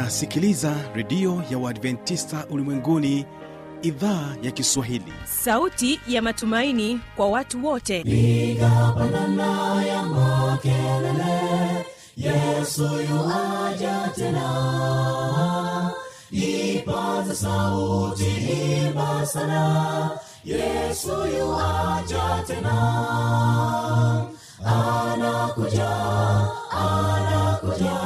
unasikiliza redio ya uadventista ulimwenguni idhaa ya kiswahili. Sauti ya matumaini kwa watu wote. Piga pandana ya makelele yesu yuaja tena. Ipaza sauti imba sana yesu yuaja tena. Anakuja anakuja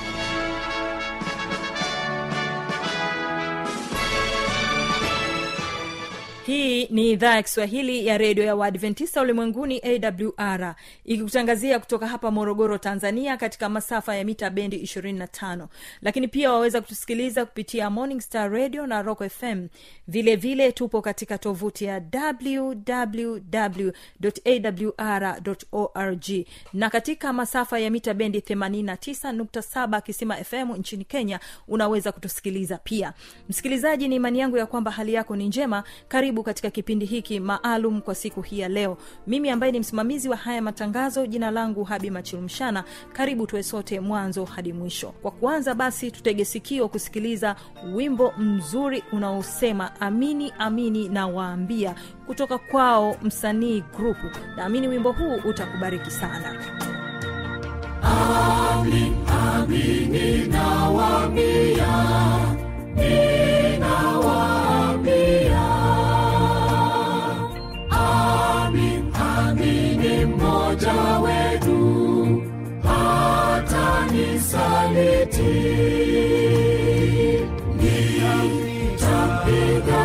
ni idhaa ya kiswahili ya redio ya waadventista ulimwenguni awr ikikutangazia kutoka hapa morogoro tanzania katika masafa ya mita bendi 25 lakini pia waweza kutusikiliza kupitia morning star radio na rock fm vile vile tupo katika tovuti ya www awr org. Na katika masafa ya mita bendi 89.7 kisima fm nchini kenya unaweza kutusikiliza pia. Msikilizaji ni imani yangu ya kwamba hali yako ni njema. Karibu katika kipindi hiki maalum kwa siku hii ya leo. Mimi ambaye ni msimamizi wa haya matangazo jina langu habi machilumshana karibu tuwe sote mwanzo hadi mwisho. Kwa kuanza basi tutege sikio kusikiliza wimbo mzuri unaosema amini amini na waambia kutoka kwao msanii grupu naamini wimbo huu utakubariki sana. Amin, amini nawaambia, ninawaambia. Mchungaji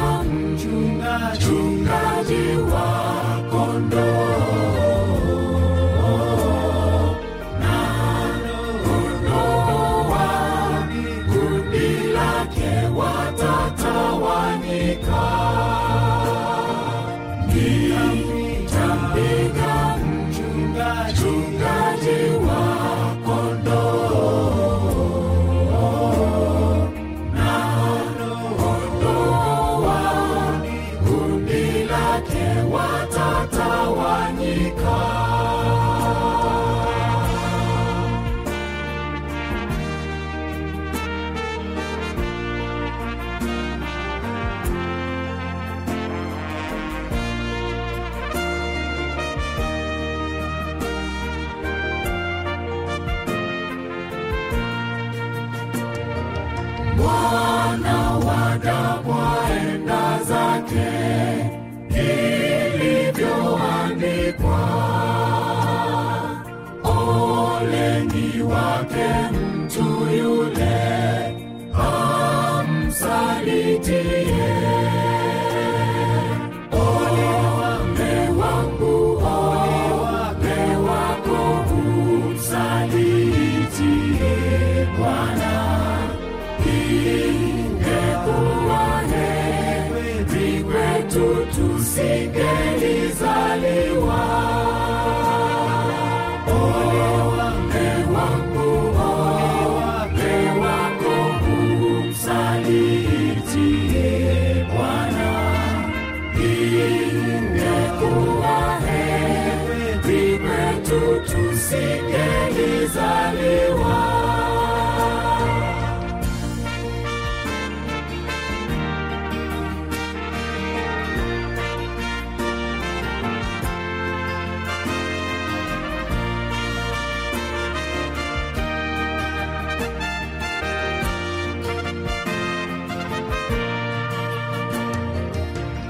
say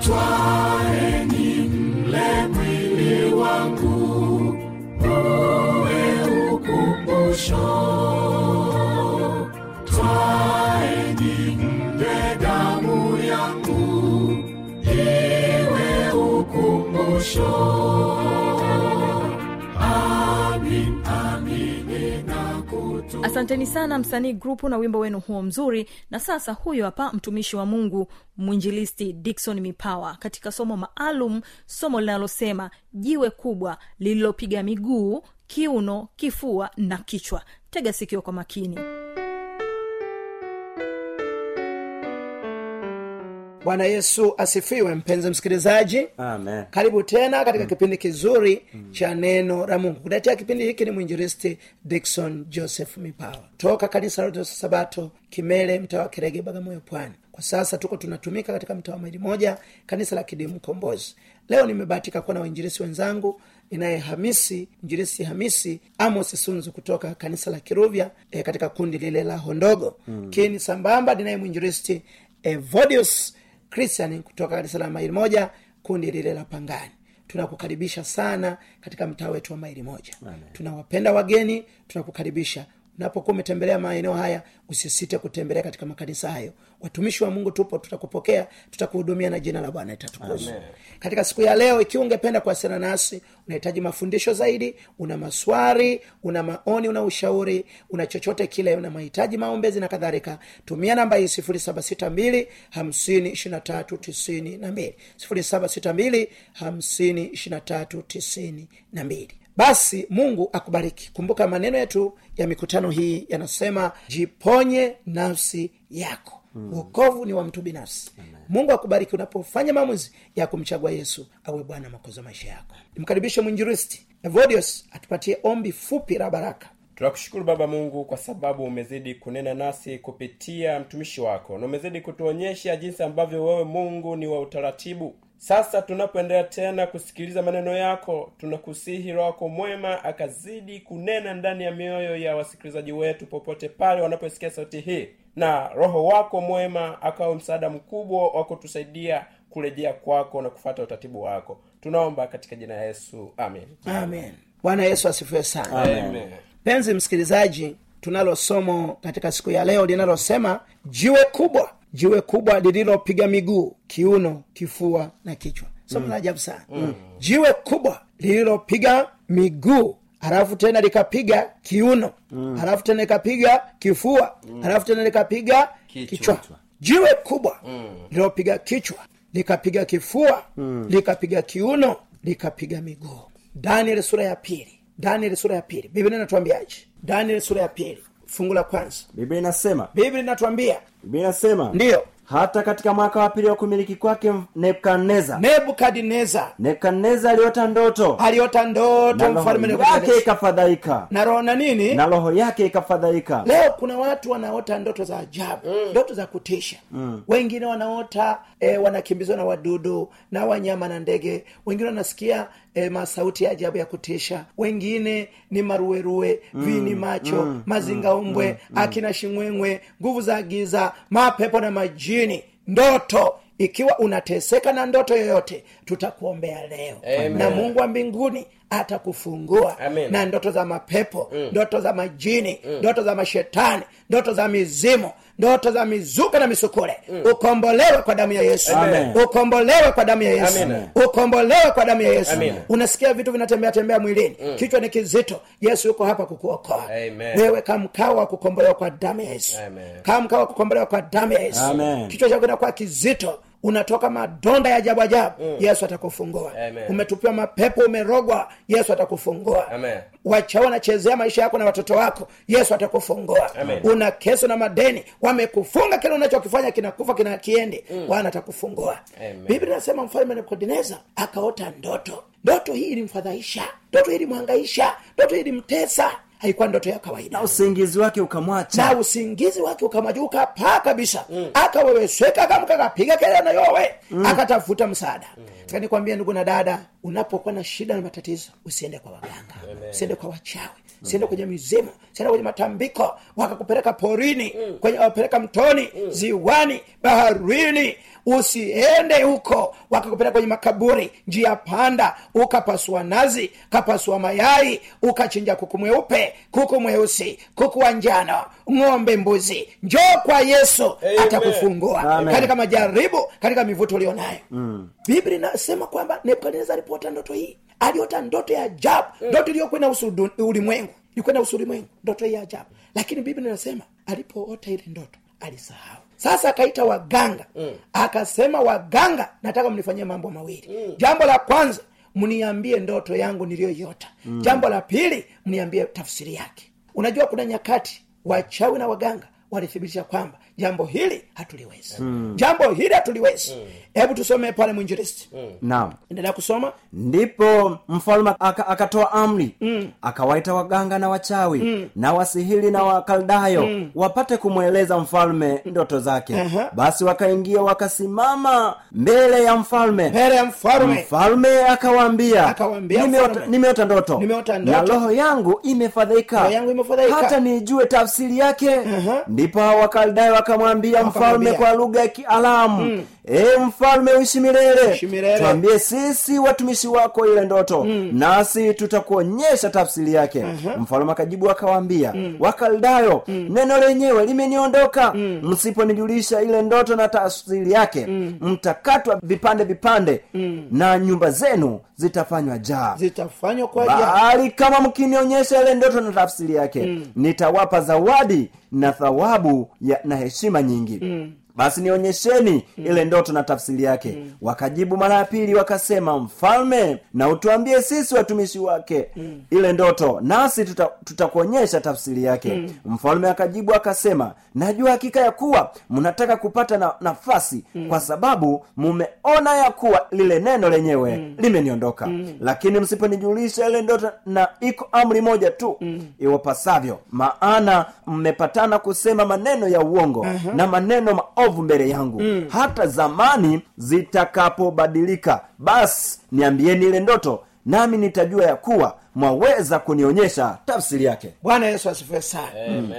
toi. Asanteni sana msanii grupu na wimbo wenu huo mzuri. Na sasa huyo hapa mtumishi wa mungu mwinjilisti dikson mipawa. Katika somo maalum somo linalosema jiwe kubwa lililopiga miguu kiuno kifua na kichwa. Tega sikio kwa makini bwana yesu asifiwe mpenzi msikilizaji Amen. karibu tena katika mm. kipindi kizuri mm. cha neno la mungu kuletea kipindi hiki ni mwinjilisti dikson joseph mipawa toka kanisa la sabato kimele mtaa wa kirege bagamoyo pwani kwa sasa tuko tunatumika katika mtaa wa maili moja kanisa la kidimu kombozi leo nimebahatika kuwa na wainjilisi wenzangu ninaye hamisi mjilisi hamisi amos sunzu kutoka kanisa la kiruvya e, katika kundi lile la hondogo mm. kini sambamba ninaye mwinjilisti evodius christian kutoka kanisa la maili moja kundi lile la pangani tunakukaribisha sana katika mtaa wetu wa maili moja Amen. tunawapenda wageni tunakukaribisha unapokuwa umetembelea maeneo haya usisite kutembelea katika makanisa hayo. Watumishi wa mungu tupo tutakupokea tutakuhudumia na jina la bwana itatukuzwa katika siku ya leo ikiwa ungependa kuwasiliana nasi unahitaji mafundisho zaidi una maswari una maoni una ushauri una chochote kile una mahitaji maombezi na kadhalika tumia namba hii sifuri saba sita mbili hamsini ishirina tatu tisini na mbili. sifuri saba sita mbili hamsini ishirina tatu tisini na mbili basi mungu akubariki. Kumbuka maneno yetu ya mikutano hii yanasema jiponye nafsi yako. Uokovu ni wa mtu binafsi. Mungu akubariki unapofanya maamuzi ya kumchagua yesu awe bwana makoza maisha yako. Nimkaribishe mwinjiristi evodios atupatie ombi fupi la baraka. Tunakushukuru baba mungu kwa sababu umezidi kunena nasi kupitia mtumishi wako na umezidi kutuonyesha jinsi ambavyo wewe mungu ni wa utaratibu sasa tunapoendelea tena kusikiliza maneno yako tunakusihi roho wako mwema akazidi kunena ndani ya mioyo ya wasikilizaji wetu popote pale wanaposikia sauti hii. Na roho wako mwema akawe msaada mkubwa wa kutusaidia kurejea kwako na kufata utaratibu wako. Tunaomba katika jina la yesu amen. Amen. Bwana yesu asifiwe sana. Amen. penzi msikilizaji tunalo somo katika siku ya leo linalosema jiwe kubwa jiwe kubwa lililopiga miguu kiuno kifua na kichwa somo la ajabu sana mm. jiwe kubwa lililopiga miguu halafu tena likapiga kiuno mm. halafu tena likapiga kifua mm. halafu tena likapiga kichwa, kichwa. jiwe kubwa mm. lililopiga kichwa likapiga kifua mm. likapiga kiuno likapiga miguu daniel sura ya pili daniel sura ya pili biblia inatuambiaje daniel sura ya pili fungu la kwanza. Biblia inasema biblia inatuambia. Biblia inasema ndiyo. hata katika mwaka wa pili wa kumiliki kwake nebukadneza nebukadneza nebukadneza aliota ndoto. aliota ndoto mfalme yake ikafadhaika. Na roho na nini? Na roho yake ikafadhaika. Leo kuna watu wanaota ndoto za ajabu mm. ndoto za kutisha. Mm. wengine wanaota e, wanakimbizwa na wadudu na wanyama na ndege. Wengine wanasikia e, masauti ya ajabu ya kutisha wengine ni maruerue mm. vini macho mm. mazingaumbwe mm. mm. akina shingwengwe nguvu za giza mapepo na majini ndoto ikiwa unateseka na ndoto yoyote tutakuombea leo Amen. na mungu wa mbinguni atakufungua Amen. na ndoto za mapepo mm. ndoto za majini mm. ndoto za mashetani ndoto za mizimu ndoto za mizuka na misukule mm. ukombolewe kwa damu ya yesu Amen. ukombolewe kwa damu ya yesu Amen. ukombolewe kwa damu ya yesu Amen. unasikia vitu vinatembea tembea mwilini mm. kichwa ni kizito yesu yuko hapa kukuokoa wewe kamkao wa kukombolewa kwa damu ya yesu kamkao wa kukombolewa kwa damu ya yesu Amen. kichwa chako kinakuwa kizito unatoka madonda ya ajabu ajabu mm. yesu atakufungua. Umetupiwa mapepo umerogwa yesu atakufungua. Wachao wanachezea maisha yako na watoto wako yesu atakufungua. Una keso na madeni wamekufunga kile unachokifanya kinakufa kina kiendi mm. bwana atakufungua. Biblia inasema mfalme nebukadneza akaota ndoto. Ndoto hii ilimfadhaisha. Ndoto hii ilimhangaisha. Ndoto hii ilimtesa haikuwa ndoto ya kawaida na usingizi wake ukamwacha na usingizi wake ukamwajuka paa kabisa mm. akaweweseka akamka akapiga kelele na yowe mm. akatafuta msaada mm. Nikwambia ndugu na dada unapokuwa na shida na matatizo usiende kwa waganga. Usiende kwa wachawi. Usiende kwenye mizimu. Usiende kwenye matambiko. Wakakupeleka porini mm. kwenye wapeleka mtoni mm. ziwani baharini. Usiende huko. Wakakupeleka kwenye makaburi. Njia panda. Ukapasua nazi kapasua mayai ukachinja kuku mweupe kuku mweusi kuku wa njano ng'ombe mbuzi. Njoo kwa yesu atakufungua. Katika majaribu katika mivuto ulionayo. Mm. biblia inasema kwamba nebukadnezar alipoota ndoto hii aliota ndoto ya ajabu. Ndoto iliyokuwa inahusu du- ulimwengu ilikuwa usu ulimwengu ndoto hii ya ajabu. Lakini biblia inasema alipoota ile ndoto alisahau. Sasa akaita waganga. Mm. akasema waganga nataka mnifanyie mambo mawili. Mm. jambo la kwanza mniambie ndoto yangu niliyoiota. Mm. jambo la pili mniambie tafsiri yake. Unajua kuna nyakati wachawi na waganga walithibitisha kwamba jambo hili hatuliwezi mm. jambo hili hatuliwezi hebu tusome pale mwinjilisti mm. naam endelea kusoma ndipo mfalme akatoa amri mm. akawaita waganga na wachawi mm. na wasihili na wakaldayo mm. wapate kumweleza mfalme ndoto zake Aha. basi wakaingia wakasimama mbele ya mfalme mbele ya mfalme mfalme akawaambia Akawaambia nimeota, nimeota ndoto nimeota na ndoto. roho yangu imefadhaika Roho yangu imefadhaika. hata nijue tafsiri yake Aha. ndipo wakaldayo wakamwambia mfalme kwa lugha ya kialamu mm. E mfalme uishi milele Uishi tuambie sisi watumishi wako ile ndoto mm. nasi tutakuonyesha tafsiri yake uh-huh. mfalme akajibu akawaambia mm. wakaldayo mm. neno lenyewe limeniondoka mm. msiponijulisha ile ndoto na tafsiri yake mm. mtakatwa vipande vipande mm. na nyumba zenu zitafanywa jaa zitafanywa kwa bali kama mkinionyesha ile ndoto na tafsiri yake mm. nitawapa zawadi na thawabu ya, na heshima nyingi mm basi nionyesheni mm. ile ndoto na tafsiri yake mm. wakajibu mara ya pili wakasema mfalme na utuambie sisi watumishi wake mm. ile ndoto nasi tuta- tutakuonyesha tafsiri yake mm. mfalme akajibu akasema najua hakika ya kuwa mnataka kupata na, nafasi mm. kwa sababu mumeona ya kuwa lile neno lenyewe mm. limeniondoka mm. lakini msiponijulisha ile ndoto na iko amri moja tu mm. iwapasavyo maana mmepatana kusema maneno ya uongo uh-huh. na maneno maovu mbele yangu. Mm. hata zamani zitakapobadilika basi niambieni ile ndoto nami nitajua ya kuwa mwaweza kunionyesha tafsiri yake. Bwana yesu asifiwe sana.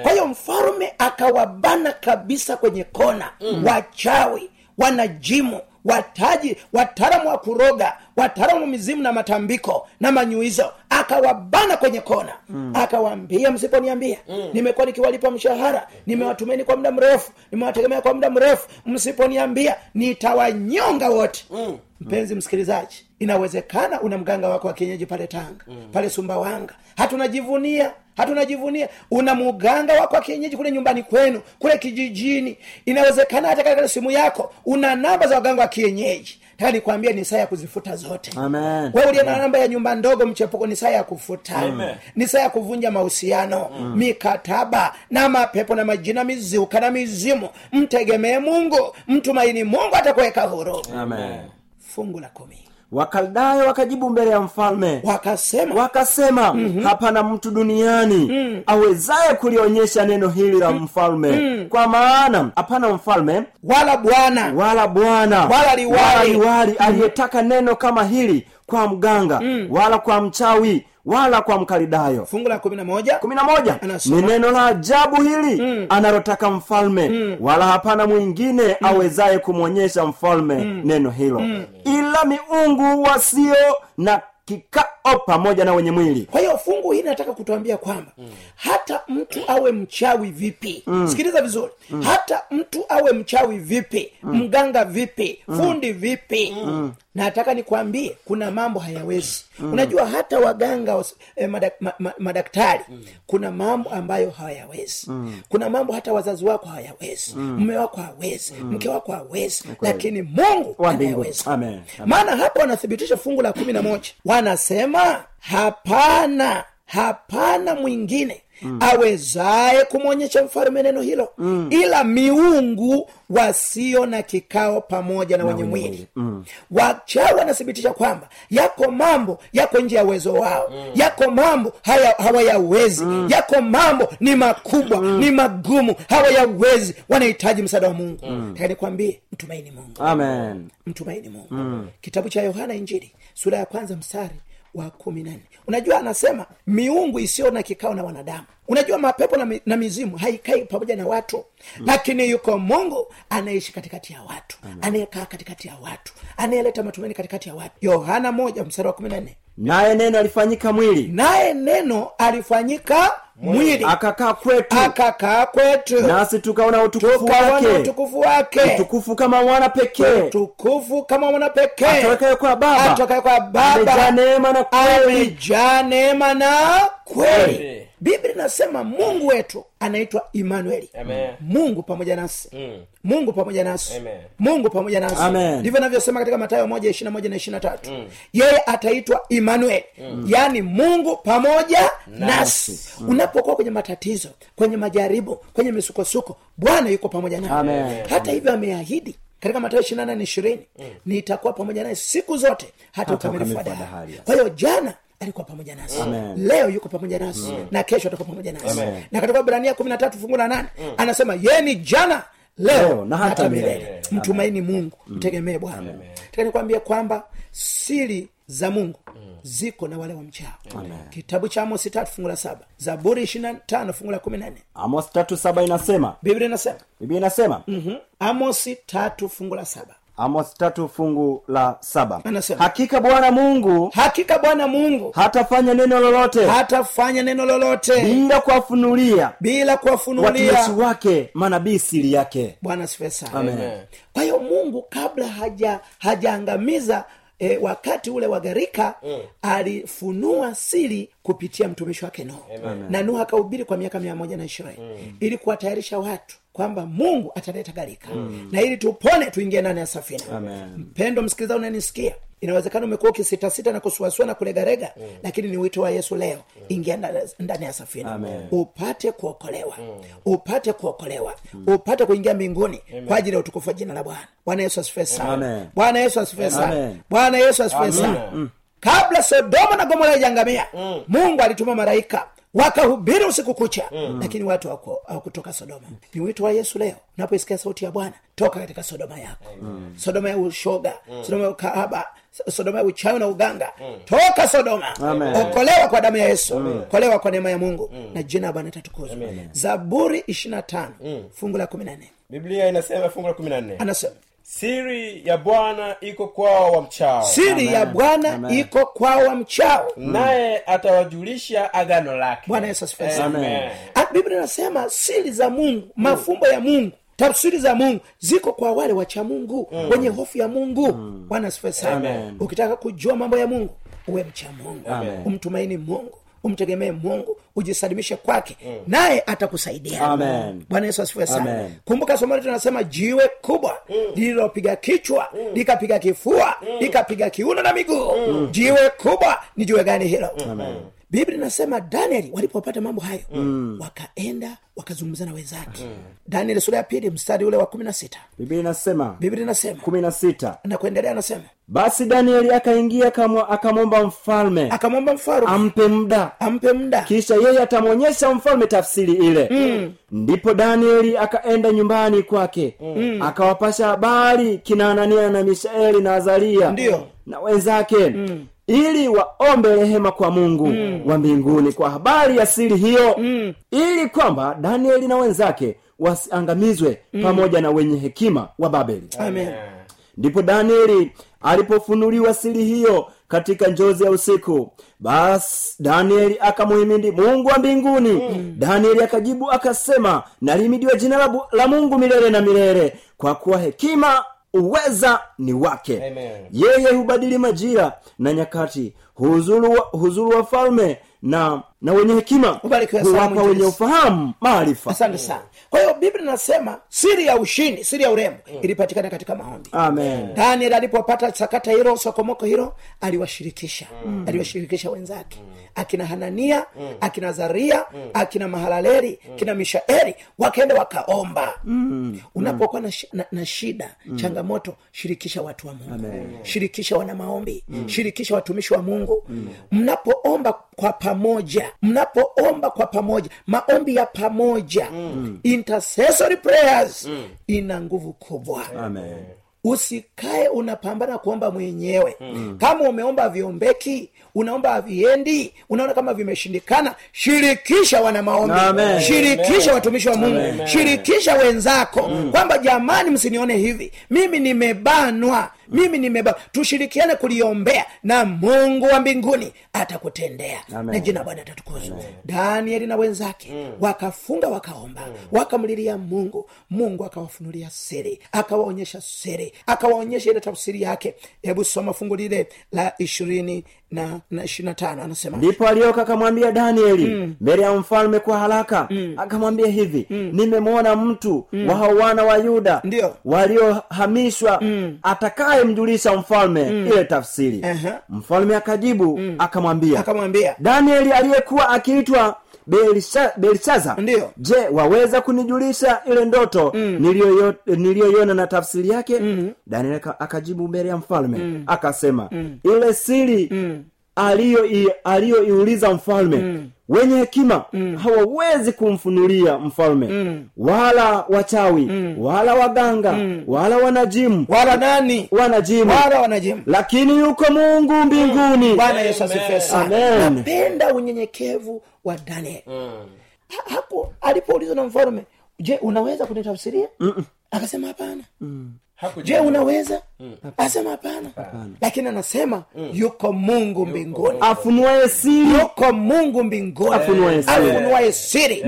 Kwa hiyo mfalume akawabana kabisa kwenye kona. Mm. wachawi wanajimu wataji wataalamu wa kuroga wataalamu wa mizimu na matambiko na manyuizo akawabana kwenye kona. Mm. akawaambia msiponiambia mm. nimekuwa nikiwalipa mshahara nimewatumeni kwa muda mrefu nimewategemea kwa muda mrefu msiponiambia nitawanyonga wote. Mm. Mpenzi msikilizaji inawezekana una mganga wako wa kienyeji pale tanga mm. pale sumbawanga. Hatunajivunia hatunajivunia. Una mganga wako wa kienyeji kule nyumbani kwenu kule kijijini. Inawezekana hata katika simu yako una namba za waganga wa kienyeji nikwambia ni saa ya kuzifuta zote. Amen. uliye na namba ya nyumba ndogo mchepuko ni saa ya kufuta. Ni saa ya kuvunja mahusiano. Mikataba na mapepo na majina miziuka na mizimu. Mtegemee mungu. Mtumaini mungu atakuweka huru. Amen. fungu la kumi wakaldayo wakajibu mbele ya mfalme wakasema wakasema mm-hmm. hapana mtu duniani mm. awezaye kulionyesha neno hili la mfalme mm. kwa maana hapana mfalme wala bwana wala bwana Wala liwali. wala liwali aliyetaka neno kama hili kwa mganga mm. wala kwa mchawi wala kwa mkalidayo fungu la kumi na moja kumi na moja ni neno la ajabu hili mm. analotaka mfalme mm. wala hapana mwingine mm. awezaye kumwonyesha mfalme mm. neno hilo mm. ila miungu wasio na kikao pamoja na wenye mwili kwa hiyo fungu hili nataka kutuambia kwamba mm. hata mtu awe mchawi vipi mm. sikiliza vizuri mm. hata mtu awe mchawi vipi mm. mganga vipi mm. fundi vipi mm. Nataka nikwambie kuna mambo hayawezi. Mm. unajua hata waganga eh, madak, ma, ma, madaktari mm. kuna mambo ambayo hawayawezi mm. kuna mambo hata wazazi wako hawayawezi mme wako hawezi. Mke wako hawezi. Lakini mungu. Amen. maana hapo wanathibitisha fungu la kumi na moja. Wanasema hapana hapana mwingine mm. awezaye kumwonyesha mfalme neno hilo mm. ila miungu wasio na kikao pamoja na, wenye mwili mm. wachawi wanathibitisha kwamba yako mambo yako nje ya uwezo wao mm. yako mambo haya hawayawezi mm. yako mambo ni makubwa mm. ni magumu hawayawezi wanahitaji msaada wa mungu mm. nikwambie mtumaini mungu amen mtumaini mungu mm. kitabu cha yohana injili sura ya kwanza mstari wa kumi na nne. Unajua anasema miungu isiyo na kikao na wanadamu unajua mapepo na, na mizimu haikai pamoja na watu. Mm. lakini yuko mungu anaishi katikati ya watu anayekaa katikati ya watu anayeleta matumaini katikati ya watu. Yohana moja mstari wa kumi na nne. Naye neno alifanyika mwili. Naye neno alifanyika mwili. akakaa kwetu. Akakaa kwetu. Nasi tukaona utukufu wake. utukufu wake. Utukufu kama mwana pekee. Utukufu kama mwana pekee. Atokaye kwa baba. Atokaye kwa amejaa baba neema na kweli. Amejaa neema na Kweli. Biblia inasema mungu wetu anaitwa imanueli Amen. mungu pamoja nasi Mm. mungu pamoja nasi Amen. mungu pamoja nasi ndivyo navyosema katika matayo moja ishirina moja na ishirina tatu. Yeye ataitwa imanuel yaani mungu pamoja nasi unapokuwa kwenye matatizo kwenye majaribu kwenye misukosuko bwana yuko pamoja nawe. Hata hivyo ameahidi katika matayo ishirina nane ishirini nitakuwa pamoja naye siku zote hata hata ukamilifu wa dahari. kwa hiyo jana alikuwa pamoja nasi. Amen. leo yuko pamoja nasi. Na kesho atakuwa pamoja nasi. Amen. na katika ibrania kumi na tatu fungu la nane anasema yeye ni jana leo, Leo na hata milele. mtumaini mungu. Mtegemee bwana. Taka nikwambie kwamba siri za mungu ziko na wale wa mchao. Kitabu cha amosi tatu fungu la saba zaburi ishirina tano fungu la kumi na nne. Amos tatu saba inasema. Biblia inasema? Biblia inasema. Mm-hmm. amosi tatu fungu la saba amos tatu fungu la saba. Anasema. hakika bwana mungu hakika bwana mungu hatafanya neno lolote hatafanya neno lolote bila kuwafunulia bila kuwafunulia watumishi wake manabii siri yake. Bwana sifesa kwa hiyo mungu kabla haja hajaangamiza E, wakati ule wa gharika mm. alifunua siri kupitia mtumishi wake noa na nuha akahubiri kwa miaka mia moja na ishirini mm. ili kuwatayarisha watu kwamba mungu ataleta gharika mm. na ili tupone tuingie ndani ya safina Amen. mpendo msikiliza unanisikia inawezekana umekuwa ukisitasita na kusuasua na kulegarega mm. lakini ni wito wa yesu leo. Mm. ingia ndani- ya safina. Amen. upate kuokolewa. Mm. upate kuokolewa. Mm. upate kuingia mbinguni kwa ajili ya utukufu wa jina la bwana. Bwana yesu sana. Bwana yesu sana. Bwana yesu asifiwe sana. Kabla sodoma na gomora ijangamia mm. mungu alituma malaika wakahubiri usiku kucha. Mm. lakini watu hawakutoka sodoma. Ni wito wa yesu leo. Unapoisikia sauti ya bwana toka katika sodoma yako. Mm. sodoma ya ushoga. Mm. sodoma ya ukahaba. Sodoma ya uchawi na uganga. Mm. toka sodoma. Amen. okolewa kwa damu ya yesu. Kolewa kwa neema ya mungu. Na jina ya bwana itatukuzwa zaburi ishirina tano. Fungu la kumi na nne. Biblia inasema fungu la kumi na nne. Anasema siri ya bwana iko kwao wa mchao. Siri ya bwana iko kwao wa mchao. Naye atawajulisha agano lake. Bwana yesu asifiwe sana. Amen. Ah, biblia inasema siri za mungu mafumbo ya mungu tafsiri za mungu ziko kwa wale wacha mungu wenye hofu ya mungu. Bwana asifiwe sana. Ukitaka kujua mambo ya mungu uwe mcha mungu. Amen. umtumaini mungu umtegemee mungu ujisalimishe kwake naye atakusaidia. Bwana yesu asifiwe sana. Kumbuka somo letu nasema jiwe kubwa lililopiga kichwa likapiga kifua likapiga kiuno na miguu. Jiwe kubwa ni jiwe gani hilo biblia inasema danieli walipopata mambo hayo wakaenda wakazungumza na wenzake. Danieli sura ya pili mstari ule wa kumi na sita. Biblia inasema biblia inasema kumi na sita. na kuendelea anasema basi danieli akaingia akamwomba mfalme. Akamwomba mfalme. Ampe muda. Ampe muda. Kisha yeye atamwonyesha mfalme tafsiri ile. Mm. ndipo danieli akaenda nyumbani kwake. Mm. akawapasha habari kina anania na mishaeli na azaria Ndiyo. na wenzake. Mm. Ili waombe rehema kwa mungu mm. wa mbinguni kwa habari ya siri hiyo mm. ili kwamba danieli na wenzake wasiangamizwe mm. pamoja na wenye hekima wa babeli amen ndipo danieli alipofunuliwa siri hiyo katika njozi ya usiku basi danieli akamuhimidi mungu wa mbinguni mm. danieli akajibu akasema nalimidiwa jina la, bu- la mungu milele na milele kwa kuwa hekima uweza ni wake Amen. yeye hubadili majira na nyakati huzuru wa- huzuru wafalme na na wenye hekima huwapa wenye ufahamu maarifa asante sana kwa hiyo biblia inasema siri ya ushindi siri ya urembo ilipatikana katika maombi amen daniel alipopata sakata hilo sokomoko hilo aliwashirikisha mm. aliwashirikisha wenzake mm. akina hanania mm. akina zaria mm. akina mahalaleri mm. kina mishaeli wakaenda wakaomba mm. unapokuwa na, na, na shida mm. changamoto shirikisha watu wa mungu Amen. shirikisha wana maombi mm. shirikisha watumishi wa mungu mm. mnapoomba kwa pamoja mnapoomba kwa pamoja maombi ya pamoja mm. intercessory prayers mm. ina nguvu kubwa amen usikae unapambana kuomba mwenyewe mm. kama umeomba viombeki unaomba haviendi unaona kama vimeshindikana shirikisha wana maombi Amen. shirikisha watumishi wa mungu Amen. shirikisha wenzako kwamba jamani msinione hivi mimi nimebanwa mimi nimeba tushirikiane kuliombea na mungu wa mbinguni atakutendea. Na jina bwana atatukuzwa danieli na wenzake wakafunga wakaomba. Wakamlilia mungu. Mungu akawafunulia siri akawaonyesha siri akawaonyesha ile tafsiri yake. Hebu soma fungu lile la ishirini na na ishirini tano. Anasema ndipo alioka akamwambia danieli mbele ya mfalme kwa haraka. Akamwambia hivi nimemwona mtu wa hao wana wa yuda Ndio. waliohamishwa atakayemjulisha mfalme ile tafsiri. Aha. mfalme akajibu akamwambia akamwambia danieli aliyekuwa akiitwa belshaza je waweza kunijulisha ile ndoto mm. niliyoiona na tafsiri yake? Danieli akajibu mbele ya mfalme akasema ile siri aliyo- aliyoiuliza mfalme. Wenye hekima hawawezi kumfunulia mfalme. Wala wachawi wala waganga wala wanajimu. Wala nani? Wanajimu. Wala wanajimu. Lakini yuko mungu mbinguni. Bwana yesu asifiwe sana. Napenda unyenyekevu wa daniel. Ha- hapo alipoulizwa na mfalme je unaweza kunitafsiria? Akasema hapana je unaweza? Asema hapana. Lakini anasema yuko mungu mbinguni. Afunuaye siri. Yuko mungu mbinguni. Afunuaye siri.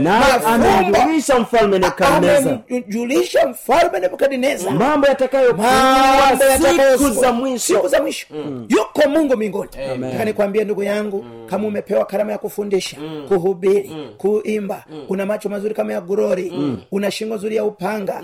amemjulisha mfalme nebukadnezaamejulisha mfalme nebukadnezar. Mambo yatakayokuwa mambo yatakayo- siku za mwisho. Za mwisho. Yuko mungu mbinguni. Nikwambie ndugu yangu kama umepewa karama ya kufundisha kuhubiri kuimba una macho mazuri kama ya gurori una shingo zuri ya upanga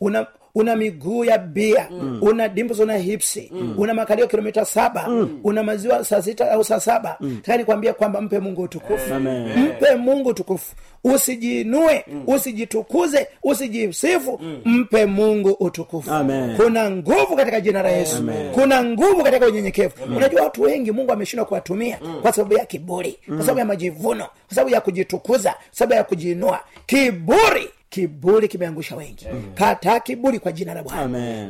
una una miguu ya bia una dimples una hipsi una makalio kilomita saba una maziwa saa sita au saa saba. Taka nikwambia kwamba mpe mungu utukufu. Mpe mungu utukufu. Usijiinue usijitukuze usijisifu. Mpe mungu utukufu. Amen. kuna nguvu katika jina la yesu. Kuna nguvu katika unyenyekevu. Unajua watu wengi mungu ameshindwa kuwatumia kwa sababu ya kiburi kwa sababu ya majivuno kwa sababu ya kujitukuza kwa sababu ya kujiinua. Kiburi kiburi kimeangusha wengi. Kataa kiburi kwa jina la bwana.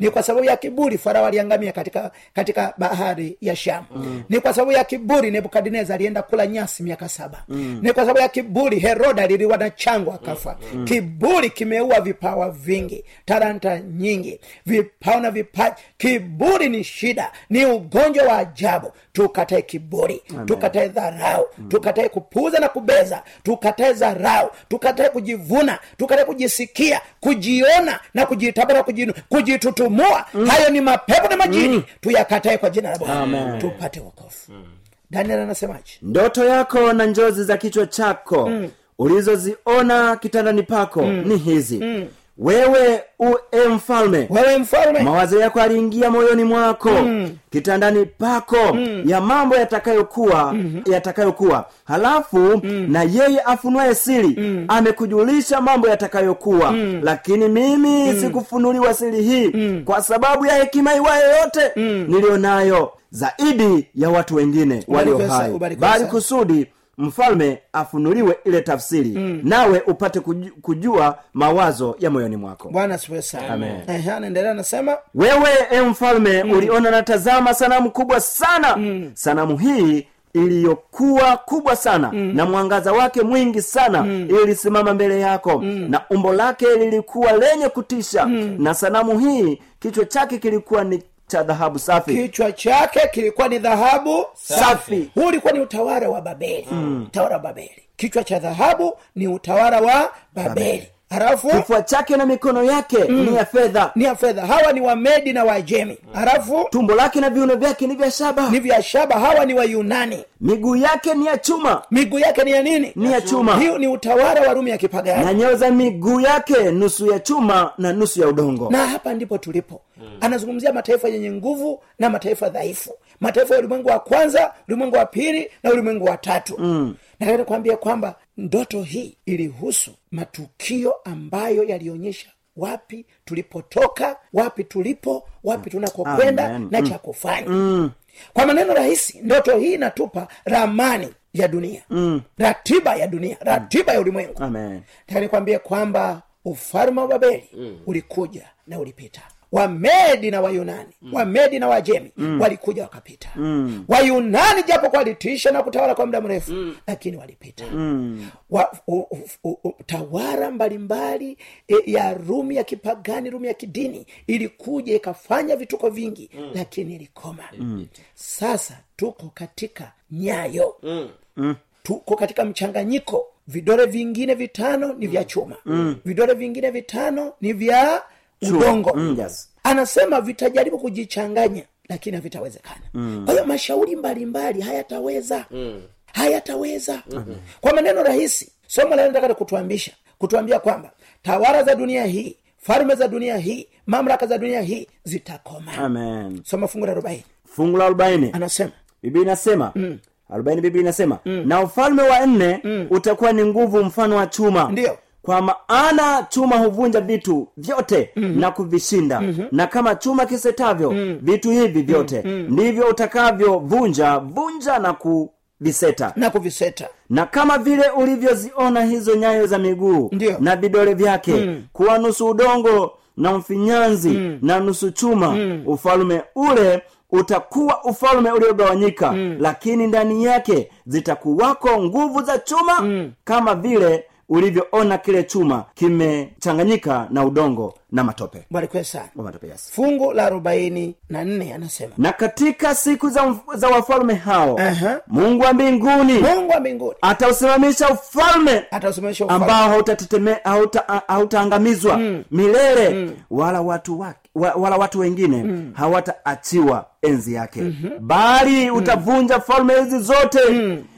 Ni kwa sababu ya kiburi farao aliangamia katika katika bahari ya shamu. Ni kwa sababu ya kiburi nebukadneza alienda kula nyasi miaka saba. Ni kwa sababu ya kiburi heroda aliliwa na chango akafa. Kiburi kimeua vipawa vingi taranta nyingi vipao na vipaji kiburi ni shida ni ugonjwa wa ajabu. Tukatae kiburi tukatae dharau tukatae kupuza na kubeza tukatae dharau tukatae kujivuna tukatae kujisikia kujiona na kujitabara kujinu kujitutumua. Hayo ni mapepo na majini. Tuyakatae kwa jina la bwana. Tupate wokofu mm. daniel anasemaje? Ndoto yako na njozi za kichwa chako ulizoziona kitandani pako ni hizi wewe u e mfalme. Wewe mfalme. Mawazo yako aliingia moyoni mwako. Kitandani pako. Ya mambo yatakayokuwa yatakayokuwa. Halafu na yeye afunuaye siri amekujulisha mambo yatakayokuwa. Lakini mimi sikufunuliwa siri hii. Kwa sababu ya hekima iwayo yote niliyo nayo zaidi ya watu wengine walio hai. Bali kusudi mfalme afunuliwe ile tafsiri nawe upate kuju- kujua mawazo ya moyoni mwako. Bwana sana. Anaendelea anasema wewe e mfalme uliona natazama sanamu kubwa sana. Sanamu hii iliyokuwa kubwa sana na mwangaza wake mwingi sana ilisimama mbele yako na umbo lake lilikuwa lenye kutisha. Na sanamu hii kichwa chake kilikuwa ni cha dhahabu safi. Kichwa chake kilikuwa ni dhahabu safi. huu ulikuwa ni utawala wa babeli. Utawala wa babeli. Kichwa cha dhahabu ni utawala wa babeli. Halafu? Kifua chake na mikono yake ni ya fedha. Ni ya fedha. Hawa ni wamedi na wajemi halafu? Tumbo lake na viuno vyake ni vya shaba. Ni vya shaba. Hawa ni wayunani miguu yake ni ya chuma. Miguu yake ni ya nini? Ni ya chuma. hiyo ni utawala wa rumi ya kipagani. Na nyayo za miguu yake nusu ya chuma na nusu ya udongo. Na hapa ndipo tulipo. Anazungumzia mataifa yenye nguvu na mataifa dhaifu. Mataifa ya ulimwengu wa kwanza ulimwengu wa pili na ulimwengu wa tatu. Mm. nataka kuambia kwamba ndoto hii ilihusu matukio ambayo yalionyesha wapi tulipotoka wapi tulipo wapi tunakokwenda Amen. na cha kufanya. Mm. Kwa maneno rahisi ndoto hii inatupa ramani ya dunia mm. ratiba ya dunia ratiba ya ulimwengu amen nataka nikwambie kwamba ufalme wa babeli mm. ulikuja na ulipita wamedi na wayunani wamedi na wajemi walikuja wakapita. Wayunani japo kwa na kutawala kwa muda mrefu lakini walipita. Wa, u, u, u, tawara mbalimbali e, ya rumi ya kipagani rumi ya kidini ilikuja ikafanya vituko vingi lakini ilikoma. Sasa tuko katika nyayo. Tuko katika mchanganyiko. Vidole vingine vitano ni vya chuma. Vidole vingine vitano ni vya udongo. Mm, yes. anasema vitajaribu kujichanganya lakini havitawezekana. Kwa hiyo mashauri mbalimbali hayataweza. Hayataweza. Kwa maneno rahisi somo la nataka kutuambisha kutuambia kwamba tawara za dunia hii falme za dunia hii mamlaka za dunia hii zitakoma. Amen. Soma fungu la arobaini. Fungu la arobaini. Anasema. Biblia inasema. Arobaini biblia inasema na ufalme wa nne utakuwa ni nguvu mfano wa chuma. Ndiyo. Kwa maana chuma huvunja vitu vyote na kuvishinda. Na kama chuma kisetavyo vitu hivi vyote ndivyo utakavyovunja vunja na kuviseta. Na kuviseta. Na kama vile ulivyoziona hizo nyayo za miguu na vidole vyake kuwa nusu udongo na mfinyanzi na nusu chuma ufalume ule utakuwa ufalume uliogawanyika. Lakini ndani yake zitakuwako nguvu za chuma kama vile ulivyoona kile chuma kimechanganyika na udongo na matope. Matope yes. fungu la arobaini na nne anasema na katika siku za, za wafalume hao Aha. mungu wa mbinguni mungu wa mbinguni atausimamisha ufalme atausimamisha ufalme. ambao hautaangamizwa hauta- hautaangamizwa milele. Wala watu wake wa- wala watu wengine hawataachiwa enzi yake. Bali utavunja falme hizi zote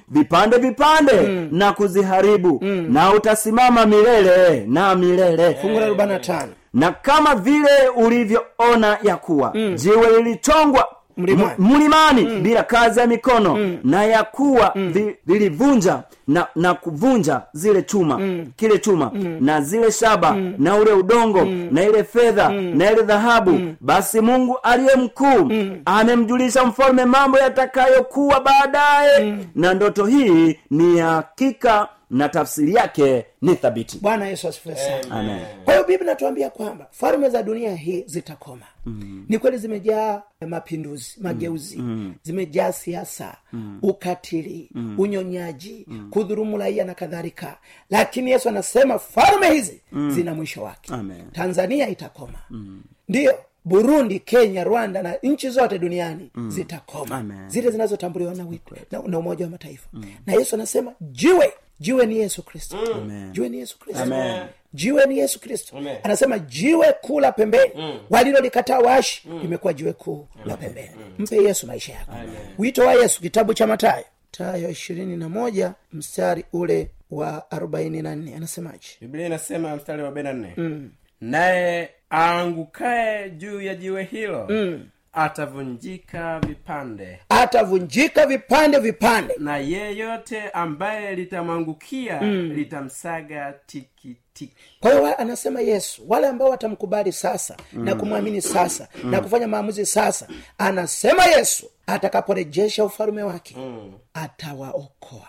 vipande vipande na kuziharibu na utasimama milele na milele. Fungu la arobaini na tano. Na kama vile ulivyoona ya kuwa jiwe lilichongwa Mlimani. mlimani mm. bila kazi ya mikono. Na ya kuwa vi- lilivunja na, na kuvunja zile chuma. Kile chuma. Na zile shaba. Na ule udongo. Na ile fedha. Na ile dhahabu. Basi mungu aliye mkuu amemjulisha mfalme mambo yatakayokuwa baadaye. Na ndoto hii ni hakika na tafsiri yake ni thabiti bwana yesu asifiwe sana Amen. kwa hiyo biblia natuambia kwamba falme za dunia hii zitakoma mm. ni kweli zimejaa mapinduzi mageuzi mm. zimejaa siasa mm. ukatili mm. unyonyaji mm. kudhurumu raia na kadhalika lakini yesu anasema falme hizi mm. zina mwisho wake Amen. tanzania itakoma mm. ndiyo burundi kenya rwanda na nchi zote duniani mm. zitakoma Amen. zile zinazotambuliwa na, na, na umoja wa mataifa mm. na yesu anasema jiwe jiwe ni yesu kristo. Amen. jiwe ni yesu kristo. Jiwe ni yesu kristo. Anasema jiwe kuu la pembeni walilolikataa waashi limekuwa jiwe kuu la pembeni. Mpe yesu maisha yako. Wito wa yesu kitabu cha matayo tayo ishirini na moja mstari ule wa arobaini na nne. Anasemaje? Biblia inasema mstari wa arobaini na nne. Naye aangukaye juu ya jiwe hilo atavunjika vipande. Atavunjika vipande vipande. Na yeyote ambaye litamwangukia litamsaga tikitiki. Kwa hiyo anasema yesu wale ambao watamkubali sasa na kumwamini sasa na kufanya maamuzi sasa anasema yesu atakaporejesha ufalume wake atawaokoa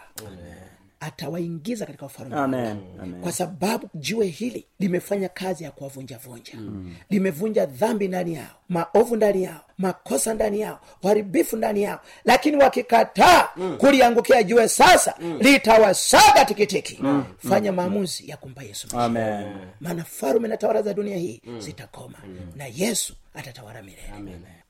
atawaingiza katika ufalme. Amen. Amen. kwa sababu jiwe hili limefanya kazi ya kuwavunjavunja mm. limevunja dhambi ndani yao maovu ndani yao makosa ndani yao uharibifu ndani yao lakini wakikataa mm. kuliangukia jiwe sasa mm. litawasaga tikitiki mm. fanya maamuzi ya kumpa yesu maana farume na tawala za dunia hii zitakoma na yesu atatawala milele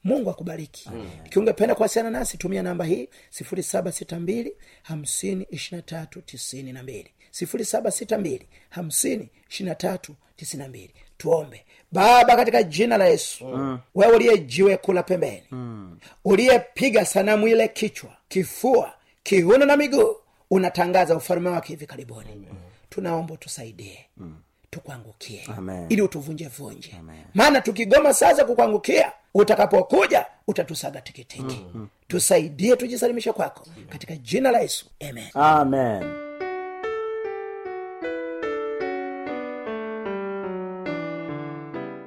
mungu akubariki. Ikiwa ungependa kuwasiliana nasi tumia namba hii sifuri saba sita mbili hamsini ishirina tatu tisini na mbili. sifuri saba sita mbili hamsini ishirina tatu tisini na mbili. Tuombe. Baba katika jina la yesu mm. wewe uliye jiwe kula pembeni mm. uliyepiga sanamu ile kichwa kifua kiuno na miguu unatangaza ufalume wake hivi karibuni. Tunaomba tusaidie mm tukuangukie. Ili utuvunje vunje. Maana tukigoma sasa kukuangukia utakapokuja utatusaga tikitiki. Tusaidie tujisalimishe kwako. Katika jina la yesu. Amen. Amen.